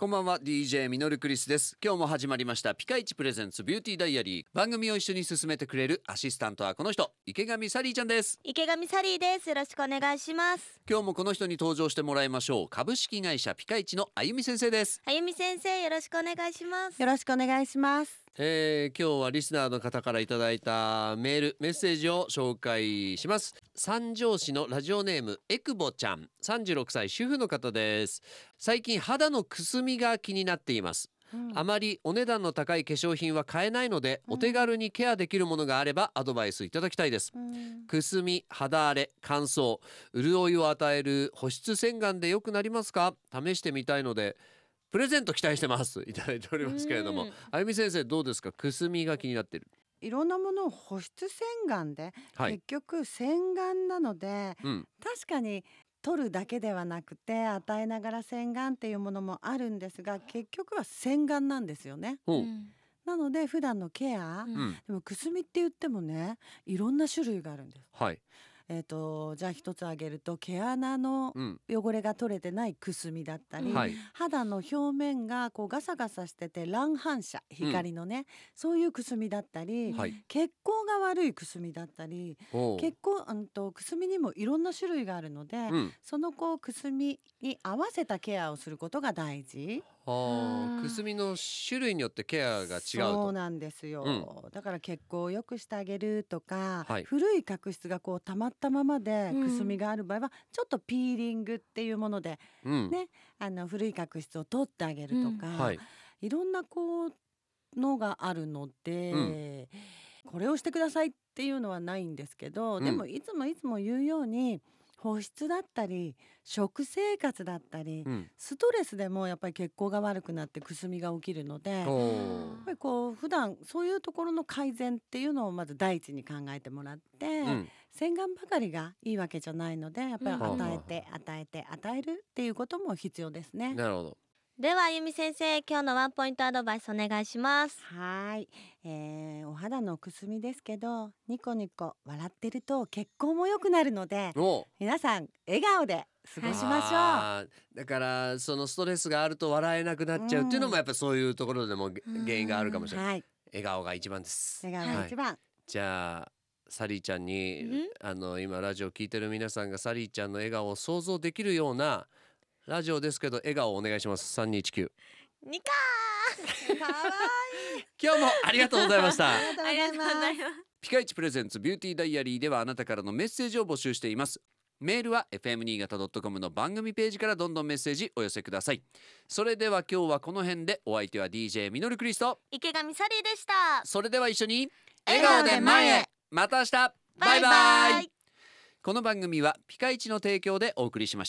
こんばんは DJ ミノルクリスです。今日も始まりましたピカイチプレゼンツビューティーダイアリー。番組を一緒に進めてくれるアシスタントはこの人池上サリーちゃんです。池上サリーです。よろしくお願いします。今日もこの人に登場してもらいましょう。株式会社ピカイチのあゆみ先生です。あゆみ先生よろしくお願いします。よろしくお願いします。えー、今日はリスナーの方からいただいたメールメッセージを紹介します三条市のラジオネームエクボちゃん。36歳主婦の方です。最近肌のくすみが気になっています。あまりお値段の高い化粧品は買えないので、お手軽にケアできるものがあればアドバイスいただきたいです。うん。くすみ肌荒れ乾燥潤いを与える保湿洗顔で良くなりますか？試してみたいのでプレゼント期待してます。いただいておりますけれども。うん。あゆみ先生どうですか？くすみが気になってるいろんなものを保湿洗顔で、はい。結局洗顔なのでうん。確かに取るだけではなくて与えながら洗顔っていうものもあるんですが結局は洗顔なんですよね。ほう。うん。なので普段のケア、うん。うん。でもくすみって言ってもねいろんな種類があるんです。はいえー、とじゃあ一つ挙げると毛穴のうん。汚れが取れてないくすみだったり、はい。肌の表面がこうガサガサしてて乱反射光のね、そういうくすみだったり、はい。血行が悪いくすみだったり血行うんとくすみにもいろんな種類があるので、うん。そのこうくすみに合わせたケアをすることが大事。はうん。あくすみの種類によってケアが違うそうとなんですよ、だから血行を良くしてあげるとか、はい。古い角質がこう溜まったままでうん。くすみがある場合は、ちょっとピーリングっていうものでうん。ねあの古い角質を取ってあげるとか、はい。いろんなこうのがあるので、うん。これをしてくださいっていうのはないんですけど、うん。でもいつもいつも言うように保湿だったり食生活だったり、うん。ストレスでもやっぱり血行が悪くなってくすみが起きるので。やっほぱりこう普段そういうところの改善っていうのをまず第一に考えてもらって、ううん。洗顔ばかりがいいわけじゃないのでやっぱりうん。与えて与えて与えるっていうことも必要ですね。なるほどではあゆみ先生今日のワンポイントアドバイスお願いします。はい、えー、お肌のくすみですけどニコニコ笑ってると血行も良くなるのでお。皆さん笑顔で過ごしましょう。だからそのストレスがあると笑えなくなっちゃうっていうのもうん。やっぱりそういうところでも原因があるかもしれない。はい、笑顔が一番です。笑顔が一番。じゃあサリーちゃんに、うん？あの今ラジオ聞いてる皆さんがサリーちゃんの笑顔を想像できるようなラジオですけど笑顔をお願いします。3219ニカかわいい。今日もありがとうございました。ありがとうございす。ます。ピカイチプレゼンツビューティーダイアリーではあなたからのメッセージを募集しています。メールは fm 新潟 .com の番組ページからどんどんメッセージお寄せください。それでは今日はこの辺でお相手は DJ ミノルクリスト。池上サリーでした。それでは一緒に笑顔で前へ。また明日。バイバイ。この番組はピカイチの提供でお送りしました